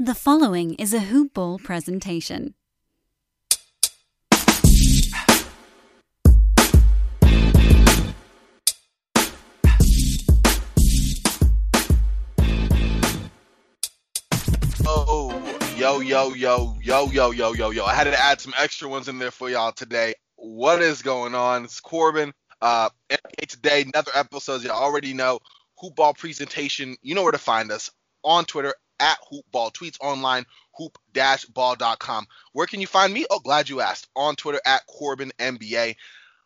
The following is a Hoop Ball presentation. Oh, yo, yo, yo, yo, yo, yo, yo, yo. I had to add some extra ones in there for y'all today. What is going on? It's Corbin. Uh, NBA today, another episode. As you already know, hoopball presentation. You know where to find us on Twitter at hoopball. Tweets online, hoop-ball.com. Where can you find me? Oh, glad you asked. On Twitter at Corbin NBA.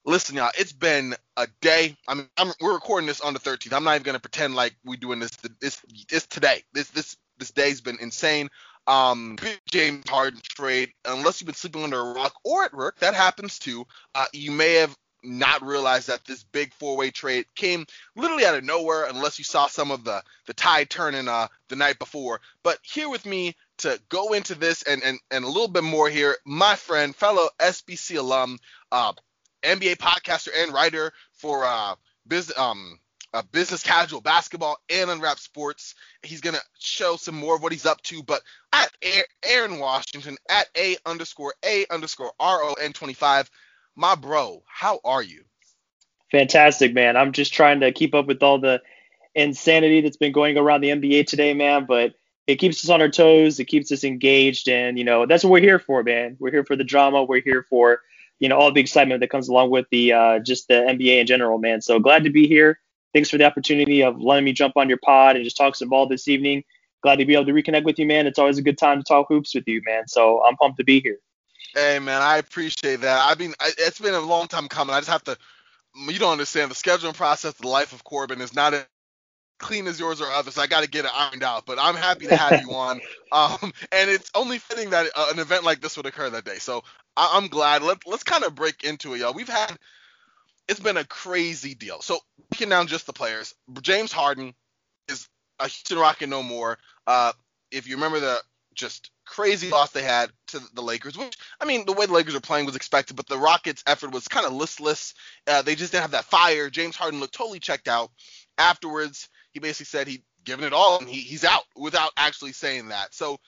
Listen, y'all, it's been a day. I mean, I'm, we're recording this on the 13th. I'm not even gonna pretend like we're doing this. This, this today. This, this, this day's been insane. Um, James Harden trade. Unless you've been sleeping under a rock or at work, that happens too. Uh, you may have not realize that this big four-way trade came literally out of nowhere, unless you saw some of the the tide turning uh the night before. But here with me to go into this and and and a little bit more here, my friend, fellow SBC alum, uh, NBA podcaster and writer for uh business um uh, business casual basketball and unwrapped sports. He's gonna show some more of what he's up to. But at Aaron Washington at a underscore a underscore r o n twenty five, my bro, how are you? Fantastic, man. I'm just trying to keep up with all the insanity that's been going around the NBA today, man. But it keeps us on our toes. It keeps us engaged, and you know that's what we're here for, man. We're here for the drama. We're here for you know all the excitement that comes along with the uh, just the NBA in general, man. So glad to be here. Thanks for the opportunity of letting me jump on your pod and just talk some ball this evening. Glad to be able to reconnect with you, man. It's always a good time to talk hoops with you, man. So I'm pumped to be here. Hey, man, I appreciate that. I mean, it's been a long time coming. I just have to. You don't understand the scheduling process. The life of Corbin is not as clean as yours or others. I got to get it ironed out. But I'm happy to have you on. Um, and it's only fitting that uh, an event like this would occur that day. So I- am glad. Let, let's kind of break into it, y'all. We've had it's been a crazy deal. So breaking down just the players, James Harden is a Houston Rocket no more. Uh, if you remember the just crazy loss they had to the Lakers, which I mean the way the Lakers are playing was expected, but the Rockets' effort was kind of listless. Uh, they just didn't have that fire. James Harden looked totally checked out. Afterwards, he basically said he'd given it all and he, he's out without actually saying that. So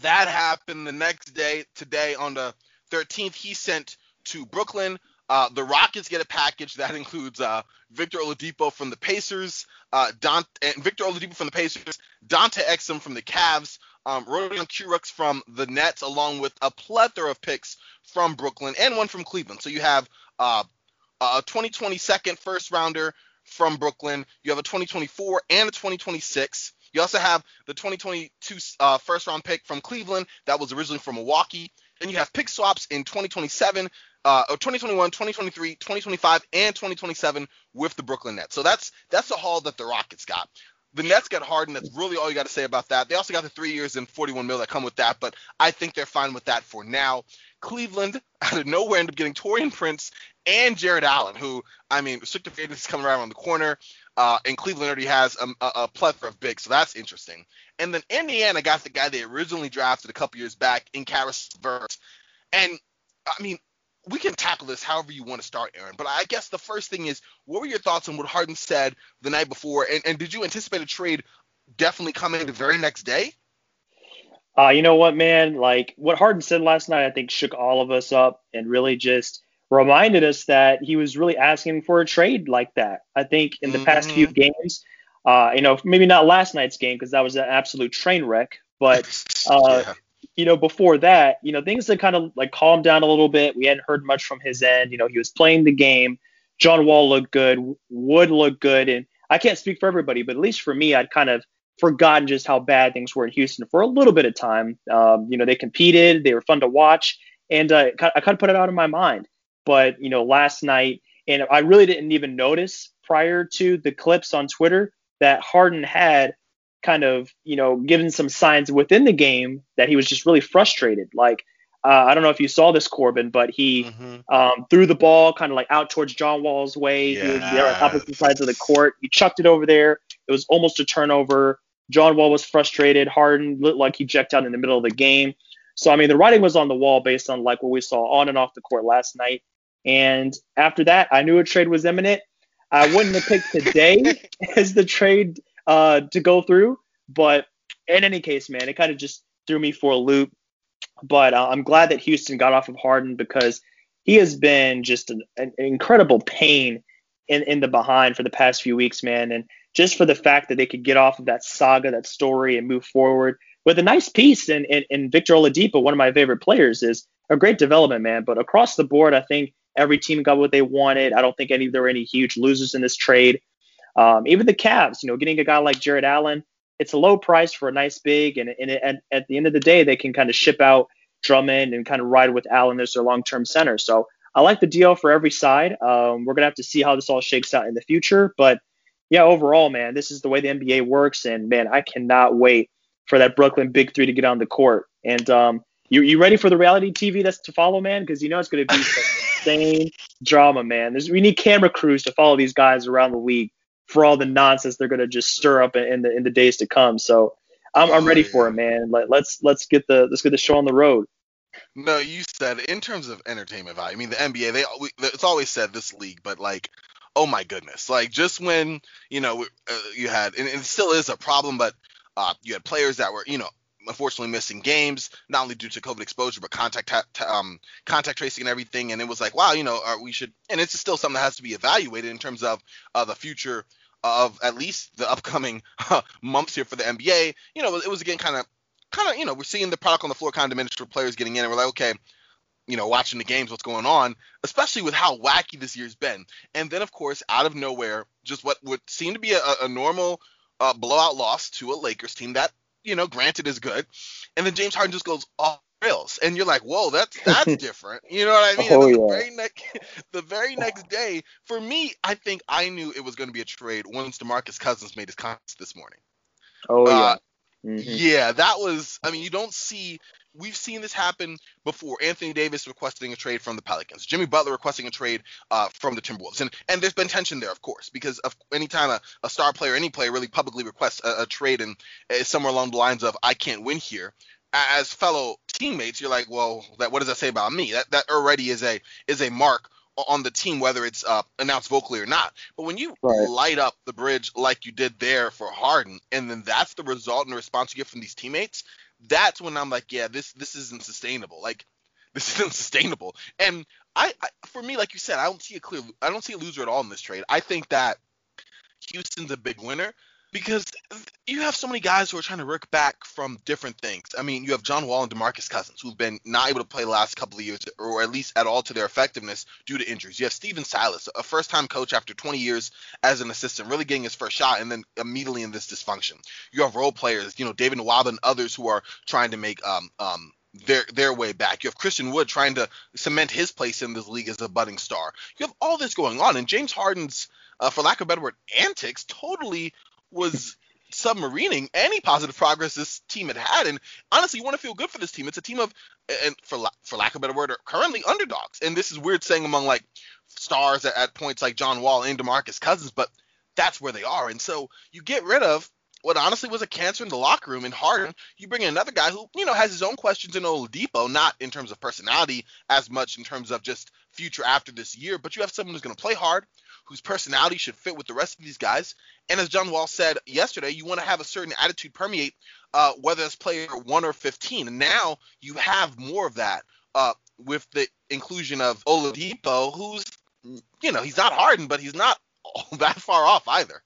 that happened the next day. Today on the 13th, he sent to Brooklyn uh, the Rockets get a package that includes uh, Victor Oladipo from the Pacers, uh, Dante, and Victor Oladipo from the Pacers, Dante Exum from the Cavs, um, Rodion Kurucs from the Nets, along with a plethora of picks from Brooklyn and one from Cleveland. So you have uh, a 2020 second first rounder from Brooklyn. You have a 2024 and a 2026. You also have the 2022 uh, first round pick from Cleveland that was originally from Milwaukee. Then you have pick swaps in 2027 uh, 2021, 2023, 2025, and 2027 with the Brooklyn Nets. So that's that's the haul that the Rockets got. The Nets got Harden. That's really all you got to say about that. They also got the three years and 41 mil that come with that, but I think they're fine with that for now. Cleveland, out of nowhere, end up getting Taurean Prince and Jarrett Allen, who, I mean, restricted free agency is coming around the corner, uh, and Cleveland already has a, a, a, plethora of bigs, so that's interesting. And then Indiana got the guy they originally drafted a couple years back in Caris LeVert. And, I mean, we can tackle this however you want to start, Aaron. But I guess the first thing is, what were your thoughts on what Harden said the night before, and, and did you anticipate a trade definitely coming the very next day? Uh, you know what, man? Like what Harden said last night, I think shook all of us up and really just reminded us that he was really asking for a trade like that. I think in the mm-hmm. past few games, uh, you know, maybe not last night's game because that was an absolute train wreck, but uh, yeah you know, before that, you know, things had kind of like calmed down a little bit. We hadn't heard much from his end. You know, he was playing the game. John Wall looked good. Wood looked good. And I can't speak for everybody, but at least for me, I'd kind of forgotten just how bad things were in Houston for a little bit of time. Um, you know, they competed. They were fun to watch. And uh, I kind of put it out of my mind. But, you know, last night, and I really didn't even notice prior to the clips on Twitter that Harden had kind of, you know, given some signs within the game that he was just really frustrated. Like, uh, I don't know if you saw this, Corbin, but he mm-hmm. um, threw the ball kind of like out towards John Wall's way. Yes. He was there on opposite sides of the court. He chucked it over there. It was almost a turnover. John Wall was frustrated. Harden looked like he checked out in the middle of the game. So I mean, the writing was on the wall based on like what we saw on and off the court last night. And after that, I knew a trade was imminent. I wouldn't have picked today as the trade uh, to go through. But in any case, man, it kind of just threw me for a loop. But uh, I'm glad that Houston got off of Harden because he has been just an, an incredible pain in, in the behind for the past few weeks, man. And just for the fact that they could get off of that saga, that story, and move forward with a nice piece in, in, Victor Oladipo, one of my favorite players, is a great development, man. But across the board, I think every team got what they wanted. I don't think any there were any huge losers in this trade. Um, even the Cavs, you know, getting a guy like Jarrett Allen, it's a low price for a nice big, and, and at, at the end of the day, they can kind of ship out Drummond and kind of ride with Allen as their long-term center. So I like the deal for every side. Um, we're gonna have to see how this all shakes out in the future, but yeah, overall, man, this is the way the NBA works, and man, I cannot wait for that Brooklyn Big Three to get on the court. And um, you you ready for the reality TV that's to follow, man? Because you know it's gonna be insane drama, man. There's we need camera crews to follow these guys around the league for all the nonsense they're gonna just stir up in the in the days to come. So I'm, I'm ready for it, man. Let, let's let's get the let's get the show on the road. No, you said in terms of entertainment value. I mean, the NBA, they it's always said this league, but like, oh my goodness, like just when you know uh, you had, and it still is a problem, but uh, you had players that were, you know, unfortunately missing games, not only due to COVID exposure, but contact um, contact tracing and everything. And it was like, wow, you know, uh, we should, and it's still something that has to be evaluated in terms of uh, the future of at least the upcoming months here for the NBA. You know, it was again kind of kind of, you know, we're seeing the product on the floor kind of diminish for players getting in, and we're like, okay, you know, watching the games, what's going on, especially with how wacky this year's been. And then, of course, out of nowhere, just what would seem to be a, a normal uh, blowout loss to a Lakers team that, you know, granted is good. And then James Harden just goes off rails, and you're like, whoa, that's that's different. You know what I mean? Oh, the yeah. very next the very next day, for me, I think I knew it was going to be a trade once DeMarcus Cousins made his comments this morning. Oh yeah. Uh, Mhm. yeah, that was. I mean, you don't see. We've seen this happen before. Anthony Davis requesting a trade from the Pelicans. Jimmy Butler requesting a trade uh, from the Timberwolves. And and there's been tension there, of course, because of anytime a, a star player, any player, really publicly requests a, a trade and is somewhere along the lines of "I can't win here." As fellow teammates, you're like, well, that what does that say about me? That that already is a is a mark on the team, whether it's uh, announced vocally or not. But when you Right. light up the bridge like you did there for Harden, and then that's the result and the response you get from these teammates, that's when I'm like, yeah, this this isn't sustainable. Like this isn't sustainable. And I, I for me, like you said, I don't see a clear, I don't see a loser at all in this trade. I think that Houston's a big winner because you have so many guys who are trying to work back from different things. I mean, you have John Wall and DeMarcus Cousins who've been not able to play the last couple of years, or at least at all to their effectiveness due to injuries. You have Stephen Silas, a first-time coach after 20 years as an assistant, really getting his first shot, and then immediately in this dysfunction. You have role players, you know, David Nwaba and others who are trying to make um um their their way back. You have Christian Wood trying to cement his place in this league as a budding star. You have all this going on, and James Harden's, uh, for lack of a better word, antics totally was submarining any positive progress this team had had. And honestly, you want to feel good for this team. It's a team of, and for for lack of a better word, are currently underdogs. And this is weird saying among like stars at, at points like John Wall and DeMarcus Cousins, but that's where they are. And so you get rid of what honestly was a cancer in the locker room in Harden. You bring in another guy who, you know, has his own questions in Oladipo, not in terms of personality as much in terms of just future after this year, but you have someone who's going to play hard, whose personality should fit with the rest of these guys. And as John Wall said yesterday, you want to have a certain attitude permeate, uh, whether it's player one or 15. And now you have more of that uh, with the inclusion of Oladipo, who's, you know, he's not Harden, but he's not that far off either.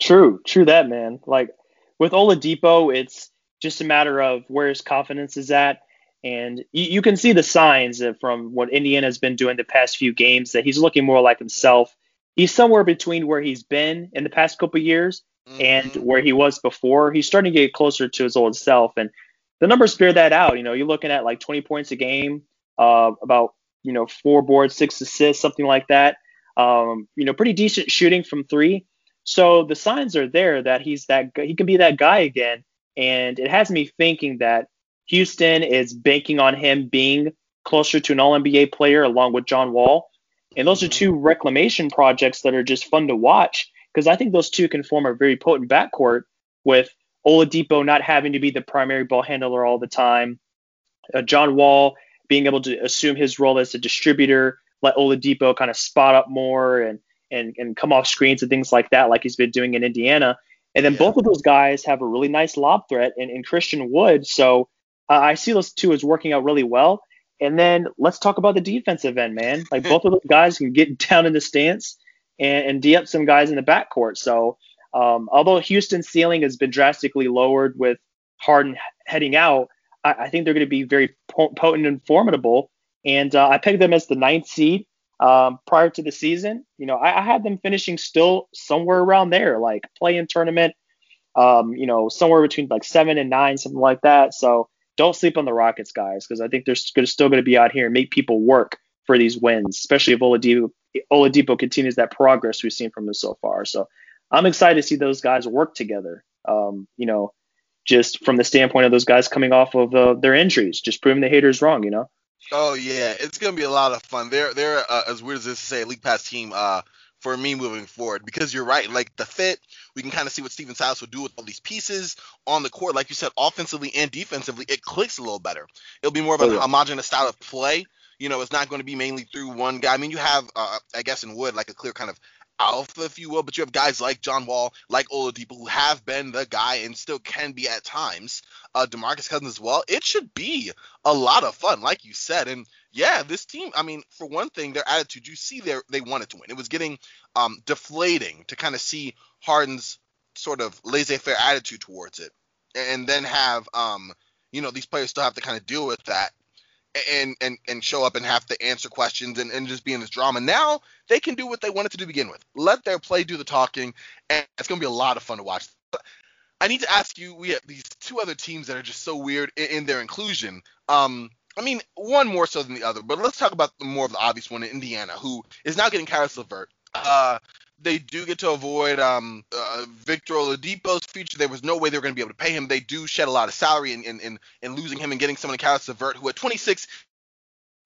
True, true that man. Like with Oladipo, it's just a matter of where his confidence is at, and you, can see the signs from what Indiana has been doing the past few games that he's looking more like himself. He's somewhere between where he's been in the past couple years and Mhm. where he was before. He's starting to get closer to his old self, and the numbers bear that out. You know, you're looking at like 20 points a game, uh, about you know four boards, six assists, something like that. Um, you know, pretty decent shooting from three. So the signs are there that he's that he can be that guy again, and it has me thinking that Houston is banking on him being closer to an All NBA player along with John Wall, and those are two reclamation projects that are just fun to watch because I think those two can form a very potent backcourt with Oladipo not having to be the primary ball handler all the time, uh, John Wall being able to assume his role as a distributor, let Oladipo kind of spot up more and and and come off screens and things like that, like he's been doing in Indiana. And then yeah. both of those guys have a really nice lob threat in, in Christian Wood. So uh, I see those two as working out really well. And then let's talk about the defensive end, man. Like both of those guys can get down in the stance and, and D up some guys in the backcourt. So um, although Houston's ceiling has been drastically lowered with Harden heading out, I, I think they're going to be very potent and formidable. And uh, I pegged them as the ninth seed um, prior to the season. You know, I, I, had them finishing still somewhere around there, like play-in tournament. Um, you know, somewhere between like seven and nine, something like that. So don't sleep on the Rockets, guys, because I think they're still going to be out here and make people work for these wins, especially if Oladipo, Oladipo continues that progress we've seen from him so far. So I'm excited to see those guys work together. Um, you know, just from the standpoint of those guys coming off of uh, their injuries, just proving the haters wrong. You know. Oh yeah, it's gonna be a lot of fun. They're they're uh, as weird as this to say, league pass team. Uh, for me moving forward because you're right. Like the fit, we can kind of see what Stephen Silas will do with all these pieces on the court. Like you said, offensively and defensively, it clicks a little better. It'll be more of a oh, yeah. homogenous style of play. You know, it's not going to be mainly through one guy. I mean, you have, uh, I guess, in Wood, like a clear kind of alpha, if you will, but you have guys like John Wall, like Oladipo, who have been the guy and still can be at times. Uh, Demarcus Cousins as well. It should be a lot of fun, like you said. And yeah, this team. I mean, for one thing, their attitude. You see, they they wanted to win. It was getting um, deflating to kind of see Harden's sort of laissez-faire attitude towards it, and then have um, you know these players still have to kind of deal with that and and and show up and have to answer questions and, and just be in this drama. Now they can do what they wanted to do to begin with. Let their play do the talking, and it's gonna be a lot of fun to watch. I need to ask you. We have these two other teams that are just so weird in, in their inclusion. Um, I mean, one more so than the other, but let's talk about the more of the obvious one in Indiana, who is now getting Caris LeVert. Uh, they do get to avoid um, uh, Victor Oladipo's future. There was no way they were going to be able to pay him. They do shed a lot of salary in, in, in, in losing him and getting someone like Caris LeVert, who at 26,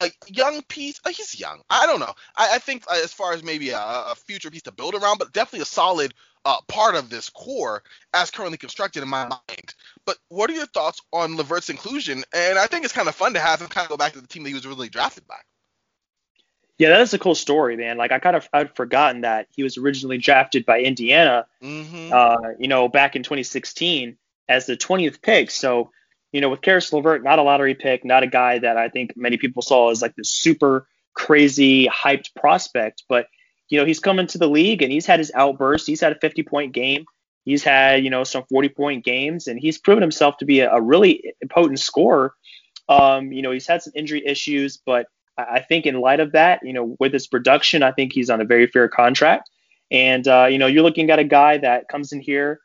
a young piece. Uh, he's young. I don't know. I, I think uh, as far as maybe a, a, future piece to build around, but definitely a solid uh, part of this core as currently constructed in my mind. But what are your thoughts on LeVert's inclusion? And I think it's kind of fun to have him kind of go back to the team that he was originally drafted by. Yeah, that is a cool story, man. Like I kind of I'd forgotten that he was originally drafted by Indiana, mm-hmm. uh, you know, back in 2016 as the 20th pick. So, you know, with Caris LeVert, not a lottery pick, not a guy that I think many people saw as like the super crazy hyped prospect, but you know, he's come into the league and he's had his outbursts. He's had a 50 point game. He's had, you know, some 40 point games, and he's proven himself to be a, a really potent scorer. Um, you know, he's had some injury issues, but I think in light of that, you know, with his production, I think he's on a very fair contract. And uh, you know, you're looking at a guy that comes in here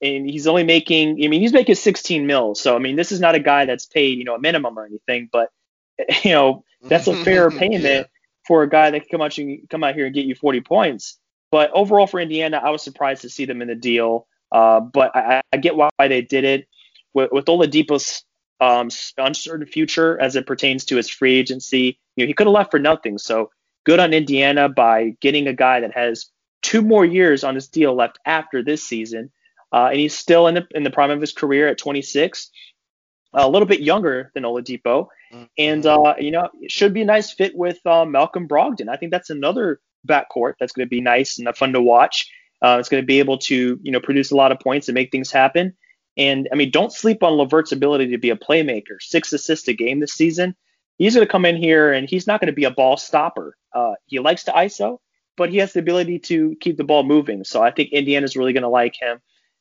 and he's only making I mean, he's making 16 mils. So I mean, this is not a guy that's paid, you know, a minimum or anything, but you know, that's a fair payment yeah. for a guy that can come out and come out here and get you 40 points. But overall for Indiana, I was surprised to see them in the deal. Uh, but I, I, get why they did it. With, with Oladipo's um, uncertain future as it pertains to his free agency. You know, he could have left for nothing. So good on Indiana by getting a guy that has two more years on his deal left after this season, uh, and he's still in the in the prime of his career at 26, a little bit younger than Oladipo, mm-hmm. and uh, you know it should be a nice fit with uh, Malcolm Brogdon. I think that's another backcourt that's going to be nice and fun to watch. Uh, it's going to be able to you know produce a lot of points and make things happen. And I mean, don't sleep on LeVert's ability to be a playmaker. Six assists a game this season. He's going to come in here and he's not going to be a ball stopper. Uh, he likes to ISO, but he has the ability to keep the ball moving. So I think Indiana's really going to like him.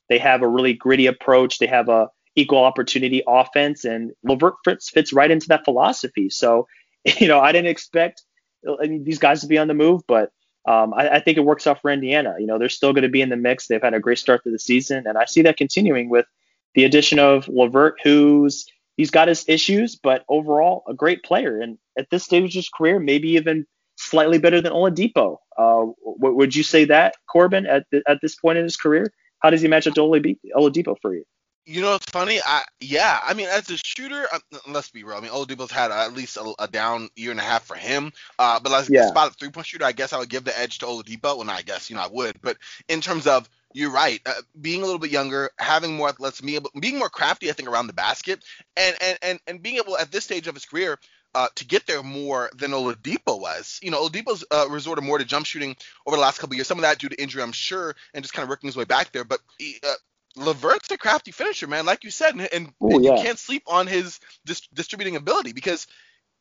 They have a really gritty approach. They have a equal opportunity offense, and LeVert fits, fits right into that philosophy. So, you know, I didn't expect uh, these guys to be on the move, but um, I, I, think it works out for Indiana. You know, they're still going to be in the mix. They've had a great start to the season, and I see that continuing with the addition of LeVert, who's he's got his issues, but overall a great player. And at this stage of his career, maybe even slightly better than Oladipo. Uh, would you say that, Corbin, at the, at this point in his career? How does he match up to Oladipo for you? You know, it's funny. I yeah, I mean, as a shooter, uh, let's be real. I mean, Oladipo's had at least a, a, down year and a half for him. Uh, but as yeah. a spot three point shooter, I guess I would give the edge to Oladipo. Well, not I guess, you know, I would. But in terms of you're right. Uh, being a little bit younger, having more lets me able, being more crafty, I think, around the basket, and and and and being able at this stage of his career, uh, to get there more than Oladipo was. You know, Oladipo's uh, resorted more to jump shooting over the last couple years. Some of that due to injury, I'm sure, and just kind of working his way back there. But he, uh, LeVert's a crafty finisher, man, like you said, and, and, Ooh, and yeah. you can't sleep on his dis- distributing ability because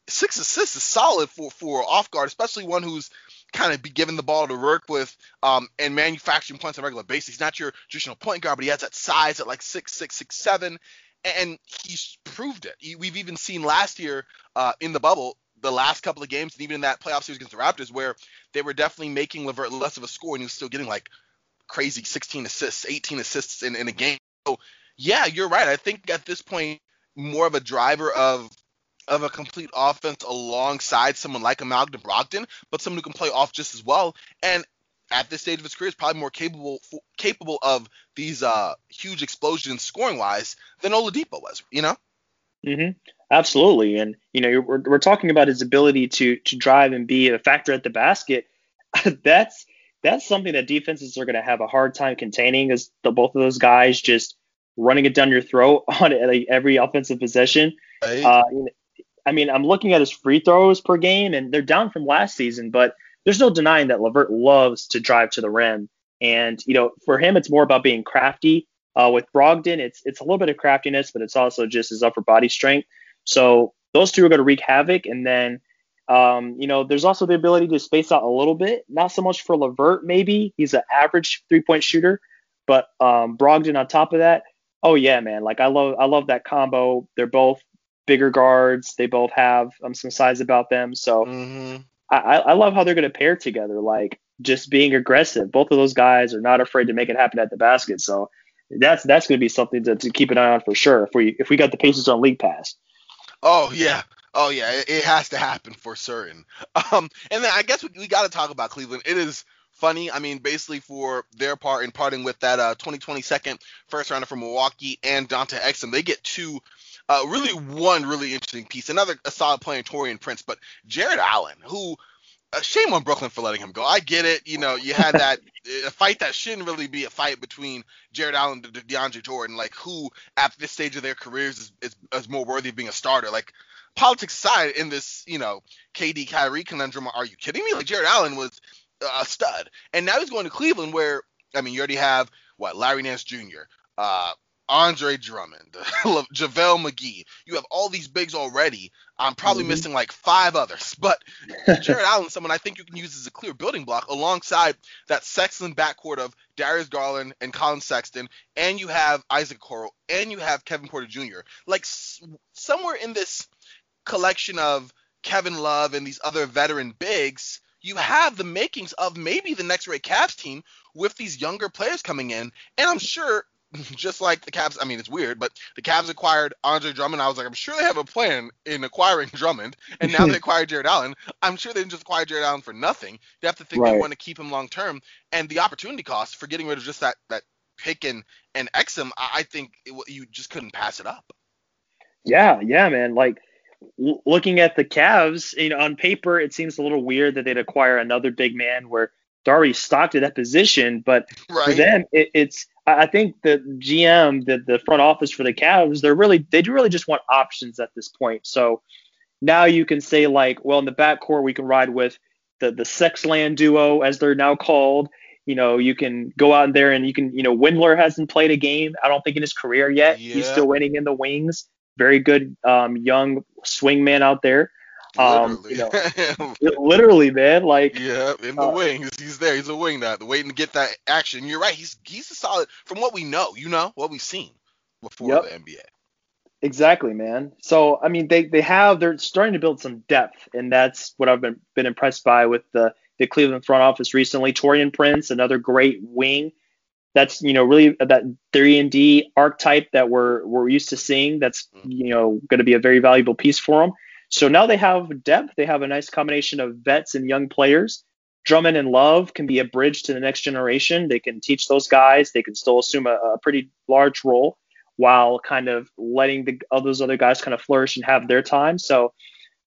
six assists is solid for for off guard, especially one who's kind of be given the ball to work with um, and manufacturing points on a regular basis. He's not your traditional point guard, but he has that size at like six, six, six, seven, and he's proved it. We've even seen last year uh, in the bubble, the last couple of games, and even in that playoff series against the Raptors, where they were definitely making LeVert less of a score, and he was still getting like crazy 16 assists, 18 assists in, in a game. So yeah, you're right. I think at this point, more of a driver of of a complete offense alongside someone like a Malcolm Brogdon, but someone who can play off just as well. And at this stage of his career, is probably more capable capable of these uh, huge explosions scoring wise than Oladipo was. You know. Mm-hmm. Absolutely, and you know we're, we're talking about his ability to to drive and be a factor at the basket. that's that's something that defenses are going to have a hard time containing, is the both of those guys just running it down your throat on every offensive possession. Right. Uh, I mean, I'm looking at his free throws per game, and they're down from last season, but there's no denying that LeVert loves to drive to the rim. And, you know, for him, it's more about being crafty. Uh, with Brogdon, it's it's a little bit of craftiness, but it's also just his upper body strength. So those two are going to wreak havoc. And then, um, you know, there's also the ability to space out a little bit. Not so much for LeVert, maybe. He's an average three point shooter. But um, Brogdon on top of that, oh yeah, man. Like I love I love that combo. They're both bigger guards. They both have um, some size about them. So mm-hmm. I, I love how they're going to pair together. Like just being aggressive. Both of those guys are not afraid to make it happen at the basket. So that's that's going to be something to, to keep an eye on for sure. If we if we got the Pacers on League Pass. Oh yeah. Oh yeah, it, it has to happen for certain. Um, and then I guess we, we got to talk about Cleveland. It is funny. I mean, basically for their part in parting with that uh 2020 second first rounder from Milwaukee and Dante Exum, they get two uh, really one really interesting piece. Another a solid player, Taurean Prince, but Jarrett Allen, who uh, shame on Brooklyn for letting him go. I get it. You know, you had that a fight that shouldn't really be a fight between Jarrett Allen and De- DeAndre Jordan. Like, who at this stage of their careers is, is, is more worthy of being a starter? Like, politics aside, in this, you know, KD Kyrie conundrum, are you kidding me? Like, Jarrett Allen was a stud, and now he's going to Cleveland, where I mean, you already have what Larry Nance Jr., uh, Andre Drummond, JaVale McGee. You have all these bigs already. I'm probably mm-hmm. missing like five others, but Jarrett Allen, someone I think you can use as a clear building block alongside that Sexton backcourt of Darius Garland and Collin Sexton, and you have Isaac Okoro, and you have Kevin Porter Jr. Like s- somewhere in this collection of Kevin Love and these other veteran bigs, you have the makings of maybe the next Ray Cavs team with these younger players coming in. And I'm sure just like the Cavs. I mean, it's weird, but the Cavs acquired Andre Drummond. I was like, I'm sure they have a plan in acquiring Drummond, and now they acquired Jarrett Allen. I'm sure they didn't just acquire Jarrett Allen for nothing. You have to think right. they want to keep him long term, and the opportunity cost for getting rid of just that that pick and and Exum, I think it, you just couldn't pass it up. Yeah, yeah, man. Like looking at the Cavs, you know, on paper it seems a little weird that they'd acquire another big man where Darby stocked at that position, but right. for them it, it's I think the GM, the, the front office for the Cavs, they're really they really just want options at this point. So now you can say like, well, in the backcourt we can ride with the the Sexland duo as they're now called. You know, you can go out there and you can, you know, Windler hasn't played a game. I don't think in his career yet. Yeah. He's still waiting in the wings. Very good um, young swing man out there. Um, literally. You know, literally, man. Like yeah, in the uh, wings, he's there. He's a wing now, waiting to get that action. You're right. He's he's a solid from what we know. You know what we've seen before yep. the NBA. Exactly, man. So I mean, they they have they're starting to build some depth, and that's what I've been been impressed by with the the Cleveland front office recently. Taurean Prince, another great wing. That's you know really that three and D archetype that we're we're used to seeing. That's mm. you know going to be a very valuable piece for them. So now they have depth. They have a nice combination of vets and young players. Drummond and Love can be a bridge to the next generation. They can teach those guys. They can still assume a, a pretty large role while kind of letting the all those other guys kind of flourish and have their time. So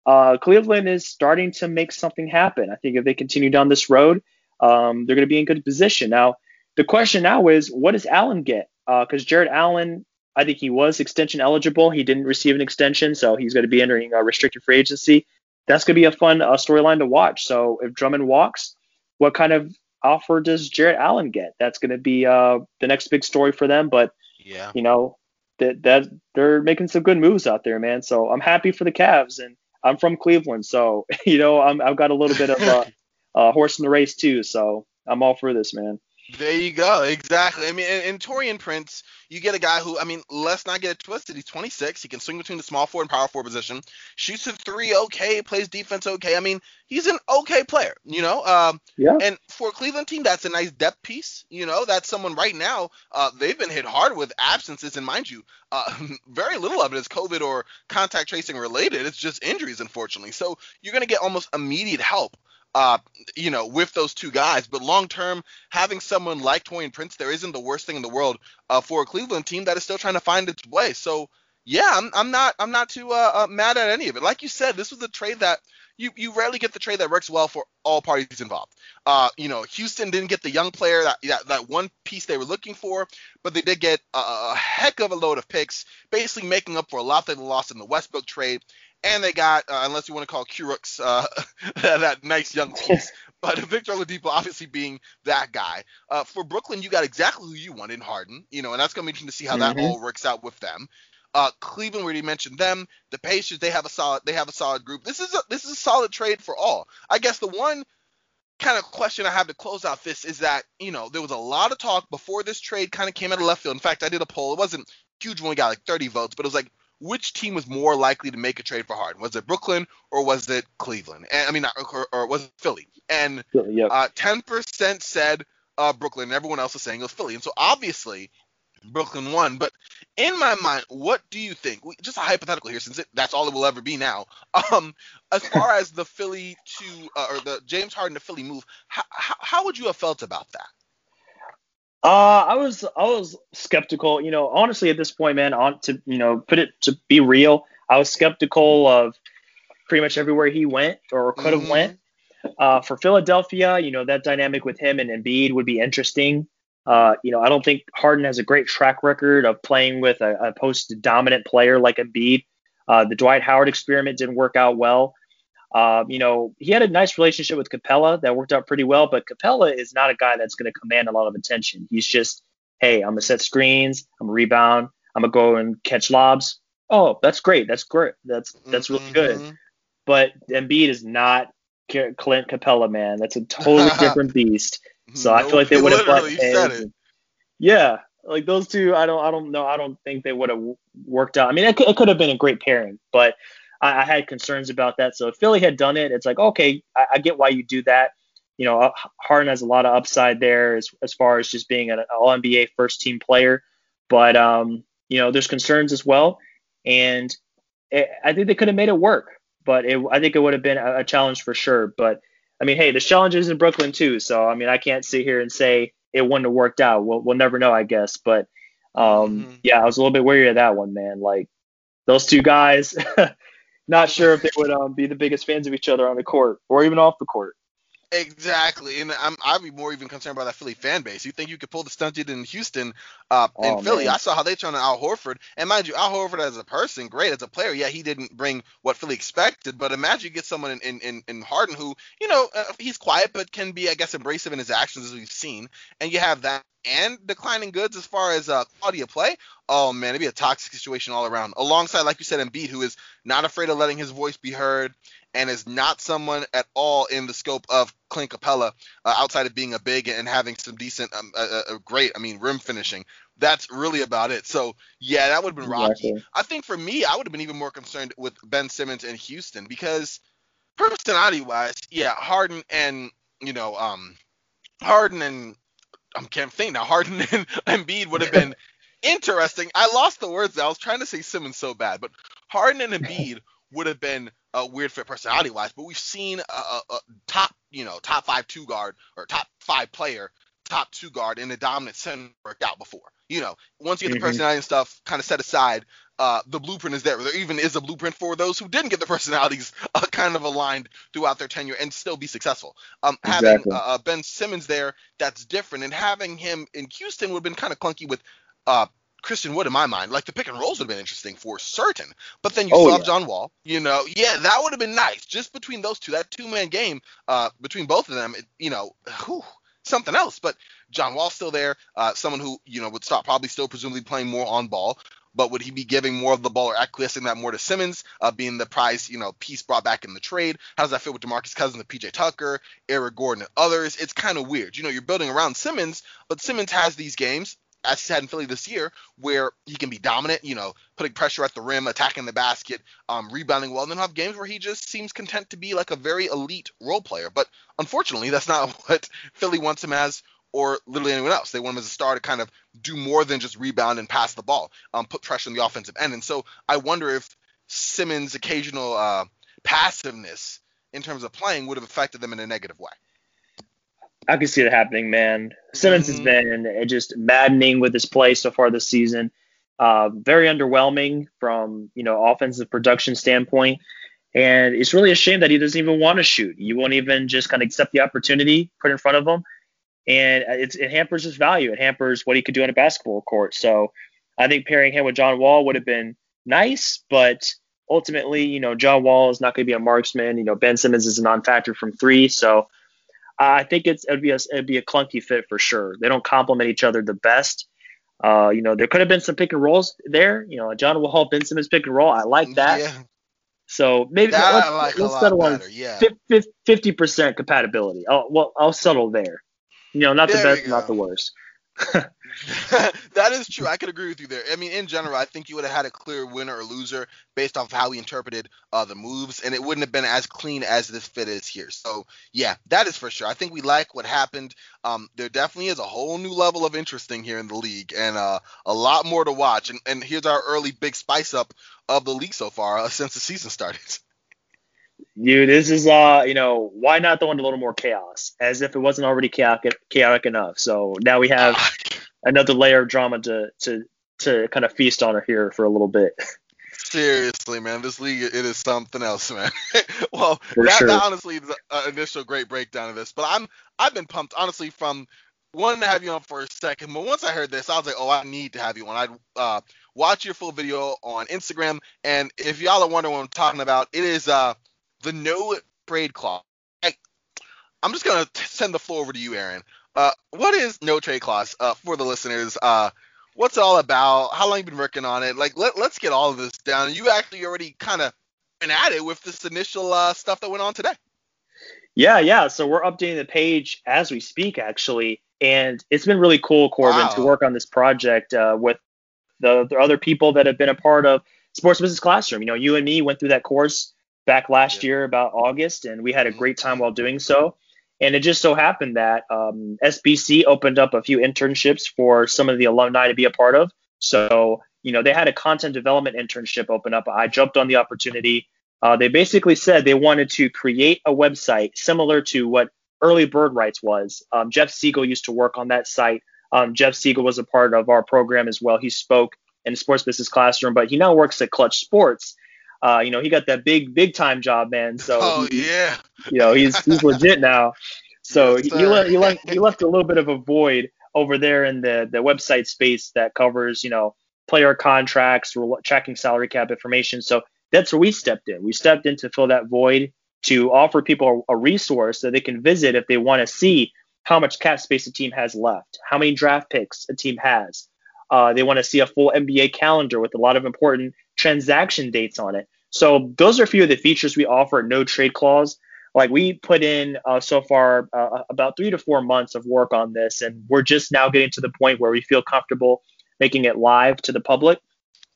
uh, Cleveland is starting to make something happen. I think if they continue down this road, um, they're going to be in good position. Now, the question now is, what does Allen get? Because uh, Jarrett Allen I think he was extension eligible. He didn't receive an extension, so he's going to be entering a restricted free agency. That's going to be a fun uh, storyline to watch. So if Drummond walks, what kind of offer does Jarrett Allen get? That's going to be uh, the next big story for them. But yeah, you know that that they're making some good moves out there, man. So I'm happy for the Cavs, and I'm from Cleveland, so you know I'm, I've got a little bit of a, a horse in the race too. So I'm all for this, man. There you go. Exactly. I mean, in, in Taurean Prince, you get a guy who, I mean, let's not get it twisted. He's 26. He can swing between the small forward and power forward position. Shoots a three okay. Plays defense okay. I mean, he's an okay player, you know? Um, yeah. And for a Cleveland team, that's a nice depth piece. You know, that's someone right now, uh, they've been hit hard with absences. And mind you, uh, very little of it is COVID or contact tracing related. It's just injuries, unfortunately. So you're going to get almost immediate help uh, you know, with those two guys. But long term, having someone like Taurean Prince there isn't the worst thing in the world uh, for a Cleveland team that is still trying to find its way. So yeah, I'm, I'm not I'm not too uh, uh, mad at any of it. Like you said, this was a trade that you you rarely get the trade that works well for all parties involved. Uh, you know, Houston didn't get the young player that, that that one piece they were looking for, but they did get a, a heck of a load of picks, basically making up for a lot they lost in the Westbrook trade and they got, uh, unless you want to call Kurucs uh, that nice young piece, but Victor Oladipo obviously being that guy. Uh, for Brooklyn, you got exactly who you want in Harden, you know, and that's going to be interesting to see how mm-hmm. that all works out with them. Uh, Cleveland, we already mentioned them. The Pacers, they have a solid, they have a solid group. This is a this is a solid trade for all. I guess the one kind of question I have to close out this is that you know there was a lot of talk before this trade kind of came out of left field. In fact, I did a poll. It wasn't huge when we got like 30 votes, but it was like which team was more likely to make a trade for Harden? Was it Brooklyn or was it Cleveland? And I mean, or, or was it Philly? And yep. uh, 10% said uh, Brooklyn, and everyone else was saying it was Philly. And so obviously, Brooklyn won. But in my mind, what do you think? Just a hypothetical here, since it, that's all it will ever be now. Um, as far as the Philly to uh, or the James Harden to Philly move, how, how, how would you have felt about that? Uh, I was I was skeptical. You know, honestly, at this point, man, on to you know put it to be real, I was skeptical of pretty much everywhere he went or could have mm-hmm. went. Uh, for Philadelphia, you know that dynamic with him and Embiid would be interesting. Uh, you know, I don't think Harden has a great track record of playing with a, a post dominant player like Embiid. Uh, the Dwight Howard experiment didn't work out well. Uh, you know, he had a nice relationship with Capela that worked out pretty well, but Capela is not a guy that's going to command a lot of attention. He's just, hey, I'm gonna set screens, I'm gonna rebound, I'm gonna go and catch lobs. Oh, that's great. That's great. That's that's really good. Mm-hmm. But Embiid is not Clint Capela, man. That's a totally different beast. So no, I feel like they would have butted Yeah, like those two, I don't, I don't know. I don't think they would have worked out. I mean, it could, it could have been a great pairing, but I, I, had concerns about that. So if Philly had done it, it's like, okay, I, I, get why you do that. You know, Harden has a lot of upside there as, as far as just being an All NBA first team player. But, um, you know, there's concerns as well. And it, I think they could have made it work, but it, I think it would have been a, a challenge for sure. But I mean, hey, there's challenges in Brooklyn too. So, I mean, I can't sit here and say it wouldn't have worked out. We'll, we'll never know, I guess. But um, mm-hmm. yeah, I was a little bit wary of that one, man. Like those two guys, not sure if they would um, be the biggest fans of each other on the court or even off the court. Exactly, and I'm I'd be more even concerned about that Philly fan base. You think you could pull the stunt you did in Houston, uh, in oh, Philly? Man. I saw how they turned on Al Horford, and mind you, Al Horford as a person, great as a player. Yeah, he didn't bring what Philly expected, but imagine you get someone in in, in, in Harden who, you know, uh, he's quiet but can be, I guess, abrasive in his actions as we've seen, and you have that and declining goods as far as uh, quality of play, oh man, it'd be a toxic situation all around. Alongside, like you said, Embiid, who is not afraid of letting his voice be heard and is not someone at all in the scope of Clint Capela uh, outside of being a big and having some decent, um, uh, uh, great, I mean, rim finishing. That's really about it. So yeah, that would have been rocky. Exactly. I think for me, I would have been even more concerned with Ben Simmons and Houston because personality wise, yeah, Harden and you know, um, Harden and I can't think now. Harden and Embiid would have been interesting. I lost the words. I was trying to say Simmons so bad, but Harden and Embiid would have been a weird fit personality wise. But we've seen a, a, a, top, you know, top five two guard or top five player, top two guard in the dominant center worked out before. You know, once you get the mm-hmm. personality and stuff kind of set aside, uh, the blueprint is there. There even is a blueprint for those who didn't get the personalities uh, kind of aligned throughout their tenure and still be successful. Um, exactly. Having uh, uh, Ben Simmons there, that's different, and having him in Houston would have been kind of clunky with uh, Christian Wood in my mind. Like the pick and rolls would have been interesting for certain. But then you Oh, still yeah. John Wall. You know, yeah, that would have been nice. Just between those two, that two man game, uh, between both of them, it, you know, whew, something else. But John Wall's still there. Uh, someone who you know would stop probably still presumably playing more on ball. But would he be giving more of the ball or acquiescing that more to Simmons, uh, being the prize, you know, piece brought back in the trade? How does that fit with DeMarcus Cousins and PJ Tucker, Eric Gordon, and others? It's kind of weird. You know, you're building around Simmons, but Simmons has these games, as he's had in Philly this year, where he can be dominant, you know, putting pressure at the rim, attacking the basket, um, rebounding well, and then have games where he just seems content to be like a very elite role player. But unfortunately, that's not what Philly wants him as or literally anyone else. They want him as a star to kind of do more than just rebound and pass the ball, um, put pressure on the offensive end. And so I wonder if Simmons' occasional uh, passiveness in terms of playing would have affected them in a negative way. I can see it happening, man. Simmons has Mhm. been just maddening with his play so far this season. Uh, very underwhelming from you know offensive production standpoint, and it's really a shame that he doesn't even want to shoot. You won't even just kind of accept the opportunity put in front of him, and it's, it hampers his value. It hampers what he could do on a basketball court. So I think pairing him with John Wall would have been nice, but ultimately, you know, John Wall is not going to be a marksman. You know, Ben Simmons is a non-factor from three, so. I think it's it'd be a it'd be a clunky fit for sure. They don't complement each other the best. Uh, you know, there could have been some pick and rolls there. You know, John Wall, Ben Simmons pick and roll. I like that. Yeah, So maybe that let's, I like let's settle on better. Yeah. fifty percent compatibility. I'll, well, I'll settle there. You know, not the There we best, not the worst. that is true. I could agree with you there. I mean, in general, I think you would have had a clear winner or loser based off of how he interpreted uh, the moves, and it wouldn't have been as clean as this fit is here. So, yeah, that is for sure. I think we like what happened. Um, there definitely is a whole new level of interesting here in the league, and uh, a lot more to watch. And, and here's our early big spice up of the league so far uh, since the season started. Dude, this is uh, you know, why not throw in a little more chaos? As if it wasn't already chaotic, chaotic enough. So now we have another layer of drama to to to kind of feast on here for a little bit. Seriously, man, this league it is something else, man. well, For that, sure. that honestly the an initial great breakdown of this, but I'm I've been pumped honestly from wanting to have you on for a second, but once I heard this, I was like, oh, I need to have you on. I'd uh, watch your full video on Instagram, and if y'all are wondering what I'm talking about, it is uh the no trade clause. Hey, I'm just gonna t- send the floor over to you, Aaron. Uh, what is no trade clause uh, for the listeners? Uh, what's it all about? How long you been working on it? Like, let, let's get all of this down. You actually already kind of been at it with this initial uh, stuff that went on today. Yeah, yeah. So we're updating the page as we speak, actually, and it's been really cool, Corbin, Wow. to work on this project uh, with the, the other people that have been a part of Sports Business Classroom. You know, you and me went through that course back last Yeah. year about August, and we had a Mhm. great time while doing so. And it just so happened that um, SBC opened up a few internships for some of the alumni to be a part of. So, you know, they had a content development internship open up. I jumped on the opportunity. Uh, they basically said they wanted to create a website similar to what Early Bird Rights was. Um, Jeff Siegel used to work on that site. Um, Jeff Siegel was a part of our program as well. He spoke in the sports business classroom, but he now works at Clutch Sports. Uh, you know, he got that big, big time job, man. So, oh he- yeah, you know, he's he's legit now. So Yes, he, he, left, he left he left a little bit of a void over there in the the website space that covers you know player contracts, tracking salary cap information. So that's where we stepped in. We stepped in to fill that void to offer people a, a resource that they can visit if they want to see how much cap space a team has left, how many draft picks a team has. Uh, they want to see a full NBA calendar with a lot of important transaction dates on it. So those are a few of the features we offer at No Trade Clause. Like we put in uh, so far uh, about three to four months of work on this and we're just now getting to the point where we feel comfortable making it live to the public.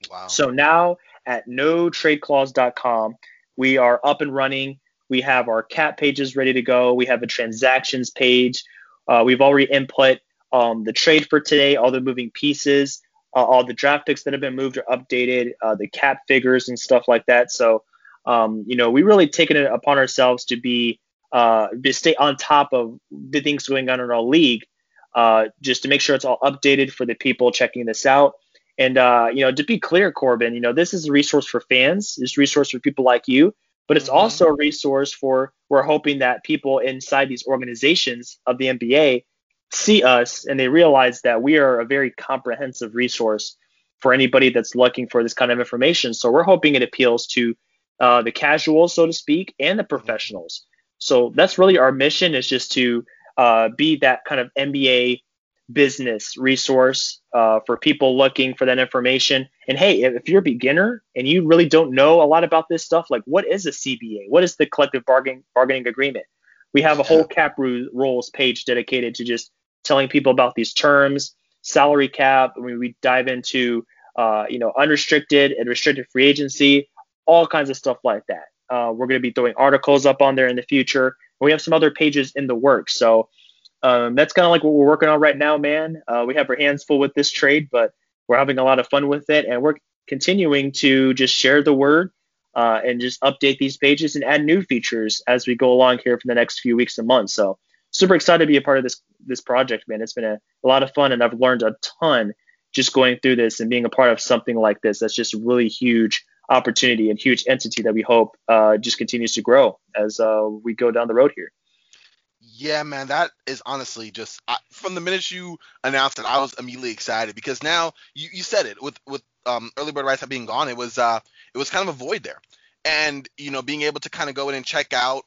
Wow. so now at notradeclause.com we are up and running. We have our cat pages ready to go. We have a transactions page. Uh, we've already input um, the trade for today all the moving pieces uh, all the draft picks that have been moved are updated uh, the cap figures and stuff like that so um, you know, we really taken it upon ourselves to be uh, to stay on top of the things going on in our league, uh, just to make sure it's all updated for the people checking this out. And uh, you know, to be clear, Corbin, you know, this is a resource for fans, this is a resource for people like you, but it's Mhm. also a resource for we're hoping that people inside these organizations of the NBA see us and they realize that we are a very comprehensive resource for anybody that's looking for this kind of information. So we're hoping it appeals to uh, the casuals, so to speak, and the professionals. So that's really our mission is just to uh, be that kind of MBA business resource uh, for people looking for that information. And hey, if you're a beginner and you really don't know a lot about this stuff, like what is a CBA? What is the collective bargaining bargaining agreement? We have a whole cap rules page dedicated to just telling people about these terms, salary cap. I mean, we dive into uh, you know unrestricted and restricted free agency, all kinds of stuff like that. Uh, we're going to be throwing articles up on there in the future. We have some other pages in the works. So um, that's kind of like what we're working on right now, man. Uh, we have our hands full with this trade, but we're having a lot of fun with it, and we're continuing to just share the word uh, and just update these pages and add new features as we go along here for the next few weeks and months. So super excited to be a part of this this project, man. It's been a, a lot of fun, and I've learned a ton just going through this and being a part of something like this. That's just a really huge opportunity and huge entity that we hope uh, just continues to grow as uh, we go down the road here. Yeah, man, that is honestly just I, from the minute you announced it, I was immediately excited because now you, you said it with with um, early bird rights being gone, it was uh it was kind of a void there, and you know being able to kind of go in and check out,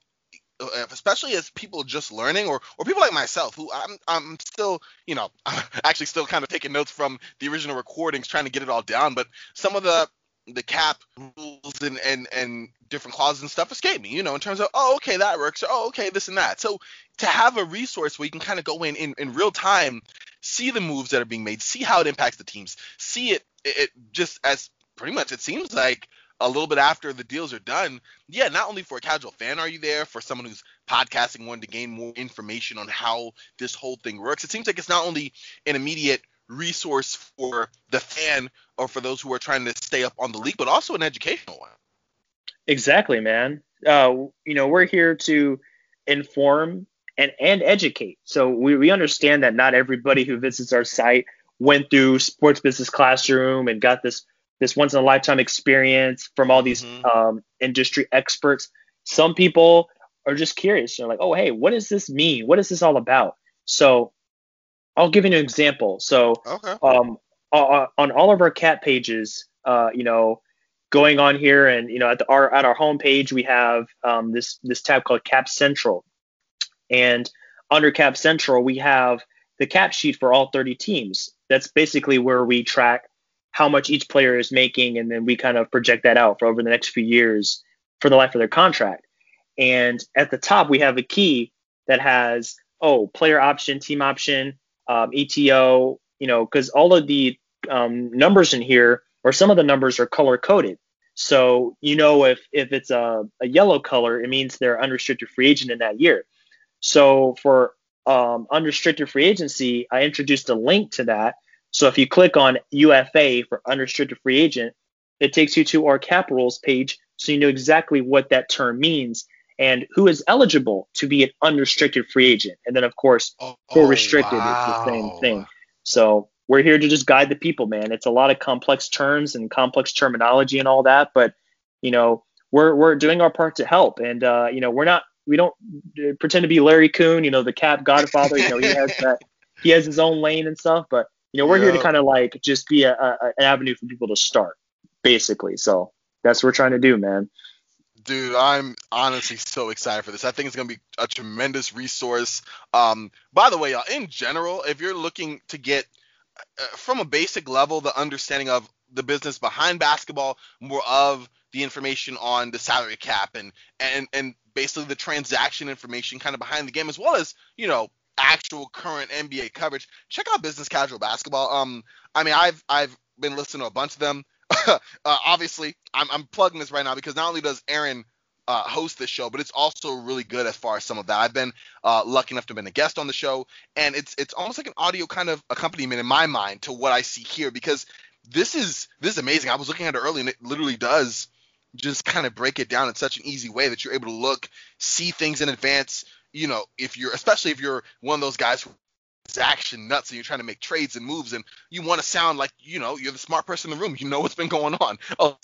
Uh, especially as people just learning or or people like myself who I'm I'm still you know I'm actually still kind of taking notes from the original recordings, trying to get it all down, but some of the the cap rules and, and and different clauses and stuff escape me, you know, in terms of oh okay that works, or, oh okay this and that. So to have a resource where you can kind of go in, in in real time, see the moves that are being made, see how it impacts the teams, see it it just as pretty much it seems like a little bit after the deals are done. Yeah, not only for a casual fan are you there, for someone who's podcasting wanting to gain more information on how this whole thing works. It seems like it's not only an immediate resource for the fan or for those who are trying to stay up on the league, but also an educational one. Exactly, man. Uh, you know, we're here to inform and, and educate. So we, we understand that not everybody who visits our site went through sports business classroom and got this this once in a lifetime experience from all these mm-hmm. um, industry experts. Some people are just curious. They're like, oh, hey, what does this mean? What is this all about? So I'll give you an example. So, okay. um, on all of our cat pages, uh, you know, going on here and you know at the, our at our homepage we have um, this this tab called Cap Central, and under Cap Central we have the cap sheet for all 30 teams. That's basically where we track how much each player is making, and then we kind of project that out for over the next few years for the life of their contract. And at the top we have a key that has oh player option, team option, um, ETO, you know, because all of the um, numbers in here, or some of the numbers are color coded. So you know if if it's a, a yellow color, it means they're unrestricted free agent in that year. So for um, unrestricted free agency, I introduced a link to that. So if you click on UFA for unrestricted free agent, it takes you to our cap rules page, so you know exactly what that term means and who is eligible to be an unrestricted free agent. And then, of course, oh, for restricted, wow. it's the same thing. So we're here to just guide the people, man. It's a lot of complex terms and complex terminology and all that, but you know, we're we're doing our part to help. And uh, you know, we're not we don't pretend to be Larry Coon, you know, the Cap Godfather. You know, he has that he has his own lane and stuff, but you know, we're here to kind of like just be a, a, an avenue for people to start, basically. So that's what we're trying to do, man. Dude, I'm honestly so excited for this. I think it's gonna be a tremendous resource. Um, by the way, y'all, in general, if you're looking to get uh, from a basic level the understanding of the business behind basketball, more of the information on the salary cap and and and basically the transaction information kind of behind the game, as well as you know actual current NBA coverage. Check out Business Casual Basketball. Um, I mean, I've I've been listening to a bunch of them. uh, obviously, I'm, I'm plugging this right now because not only does Aaron uh, host this show, but it's also really good as far as some of that. I've been uh, lucky enough to have been a guest on the show, and it's it's almost like an audio kind of accompaniment in my mind to what I see here because this is this is amazing. I was looking at it early, and it literally does just kind of break it down in such an easy way that you're able to look, see things in advance. You know, if you're especially if you're one of those guys who is action nuts and you're trying to make trades and moves and you want to sound like you know you're the smart person in the room. You know what's been going on. Oh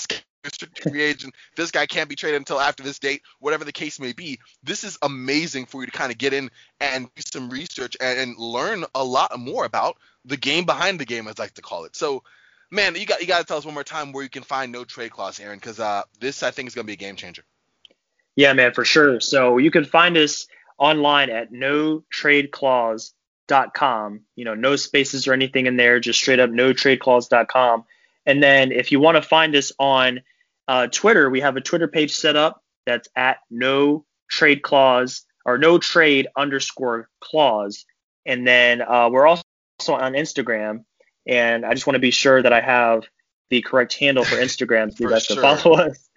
free agent. This guy can't be traded until after this date whatever the case may be. This is amazing for you to kind of get in and do some research and, learn a lot more about the game behind the game as i like to call it. So man, you got you got to tell us one more time where you can find no trade clause, Aaron, because uh, this I think is gonna be a game changer. Yeah, man, for sure. So you can find us online at no trade clause.com. You know, no spaces or anything in there, just straight up no trade clause.com. And then if you want to find us on uh, Twitter, we have a Twitter page set up that's at no trade clause or no trade underscore clause. And then uh, we're also on Instagram. And I just want to be sure that I have the correct handle for Instagram so you guys can follow us.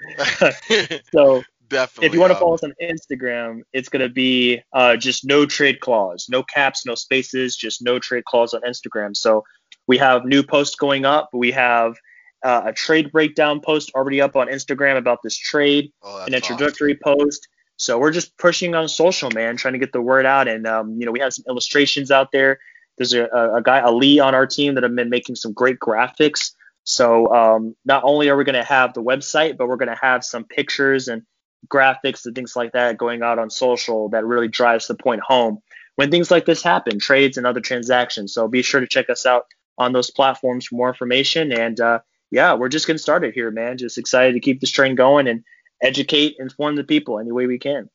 so Definitely. If you want to follow us on Instagram, it's going to be uh, just no trade clause, no caps, no spaces, just no trade clause on Instagram. So we have new posts going up. We have uh, a trade breakdown post already up on Instagram about this trade, oh, an introductory awesome. post. So we're just pushing on social, man, trying to get the word out. And um, you know, we have some illustrations out there. There's a, a guy Ali on our team that have been making some great graphics. So um, not only are we going to have the website, but we're going to have some pictures and graphics and things like that going out on social that really drives the point home when things like this happen, trades and other transactions. So be sure to check us out on those platforms for more information. And uh, yeah, we're just getting started here, man. Just excited to keep this train going and educate, inform the people any way we can.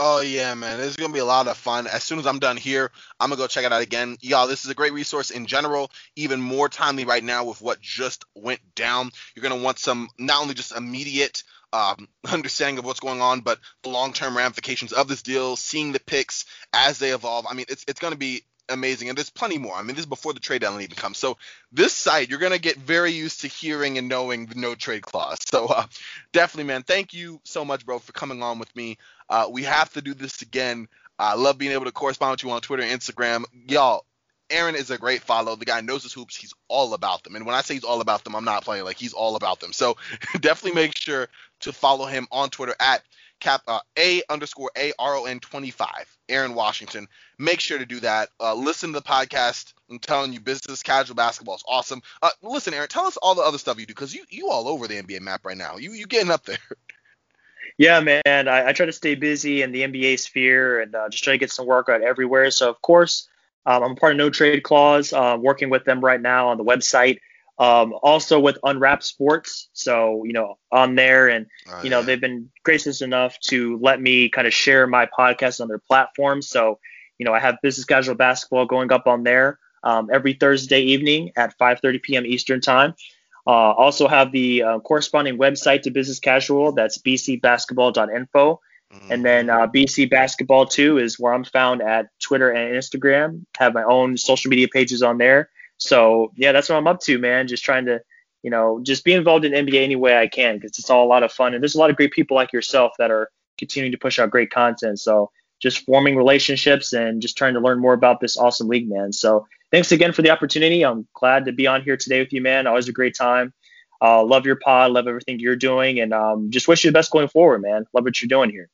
Oh yeah, man. This is gonna be a lot of fun. As soon as I'm done here, I'm gonna go check it out again. Y'all, this is a great resource in general, even more timely right now with what just went down. You're gonna want some not only just immediate um, understanding of what's going on, but the long-term ramifications of this deal, seeing the picks as they evolve. I mean, it's it's going to be amazing, and there's plenty more. I mean, this is before the trade deadline even comes. So this site, you're going to get very used to hearing and knowing the no trade clause. So uh, definitely, man, thank you so much, bro, for coming on with me. Uh, we have to do this again. I love being able to correspond with you on Twitter and Instagram. Y'all, Aaron is a great follow. The guy knows his hoops. He's all about them. And when I say he's all about them, I'm not playing like he's all about them. So definitely make sure to follow him on Twitter at cap uh, a underscore a r o n 25 Aaron Washington. Make sure to do that. Uh, listen to the podcast. I'm telling you, business casual basketball is awesome. Uh, listen, Aaron, tell us all the other stuff you do because you you all over the NBA map right now. You you getting up there. Yeah, man. I, I try to stay busy in the NBA sphere and uh, just try to get some work out everywhere. So of course um, I'm part of No Trade Clause, uh, working with them right now on the website. Um, also with Unwrap Sports, so you know on there, and oh, you know yeah. they've been gracious enough to let me kind of share my podcast on their platform. So you know I have Business Casual Basketball going up on there um, every Thursday evening at 5:30 p.m. Eastern Time. Uh, also have the uh, corresponding website to Business Casual. That's bcbasketball.info. Mm-hmm. And then uh, BC Basketball 2 is where I'm found at Twitter and Instagram. Have my own social media pages on there. So yeah, that's what I'm up to, man. Just trying to, you know, just be involved in NBA any way I can because it's all a lot of fun. And there's a lot of great people like yourself that are continuing to push out great content. So just forming relationships and just trying to learn more about this awesome league, man. So thanks again for the opportunity. I'm glad to be on here today with you, man. Always a great time. Uh, love your pod, love everything you're doing, and um, just wish you the best going forward, man. Love what you're doing here.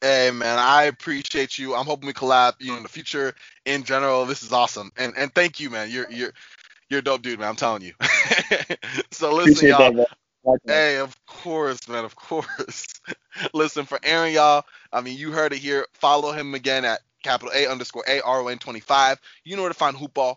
Hey man, I appreciate you. I'm hoping we collab, you know, in the future. In general, this is awesome, and and thank you, man. You're you're you're a dope dude, man. I'm telling you. so listen, appreciate y'all. That, hey, of course, man, of course. listen for Aaron, y'all. I mean, you heard it here. Follow him again at capital A underscore A R O N 25. You know where to find Hoopball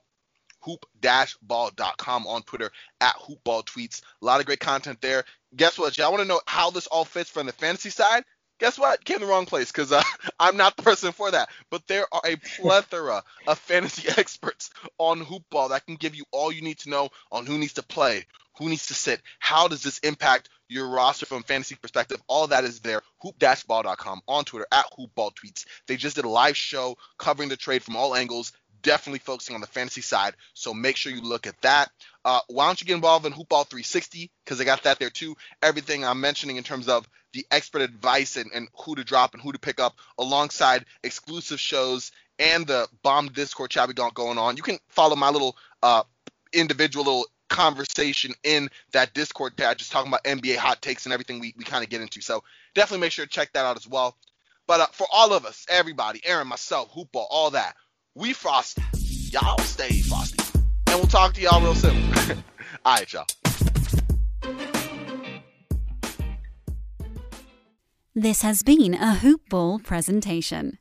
hoop dash ball.com on Twitter at hoopball tweets. A lot of great content there. Guess what? Y'all want to know how this all fits from the fantasy side? Guess what? Came the wrong place because uh, I'm not the person for that. But there are a plethora of fantasy experts on hoopball that can give you all you need to know on who needs to play, who needs to sit, how does this impact your roster from fantasy perspective. All that is there. Hoop-ball.com on Twitter at hoopball tweets. They just did a live show covering the trade from all angles definitely focusing on the fantasy side. So make sure you look at that. Uh, why don't you get involved in Hoopball 360? Because they got that there too. Everything I'm mentioning in terms of the expert advice and, and who to drop and who to pick up, alongside exclusive shows and the bomb Discord chat we got going on. You can follow my little uh, individual little conversation in that Discord chat, just talking about NBA hot takes and everything we, we kind of get into. So definitely make sure to check that out as well. But uh, for all of us, everybody, Aaron, myself, Hoopball, all that, we frosty. Y'all stay frosty. And we'll talk to y'all real soon. All right, y'all. This has been a Hoop Ball presentation.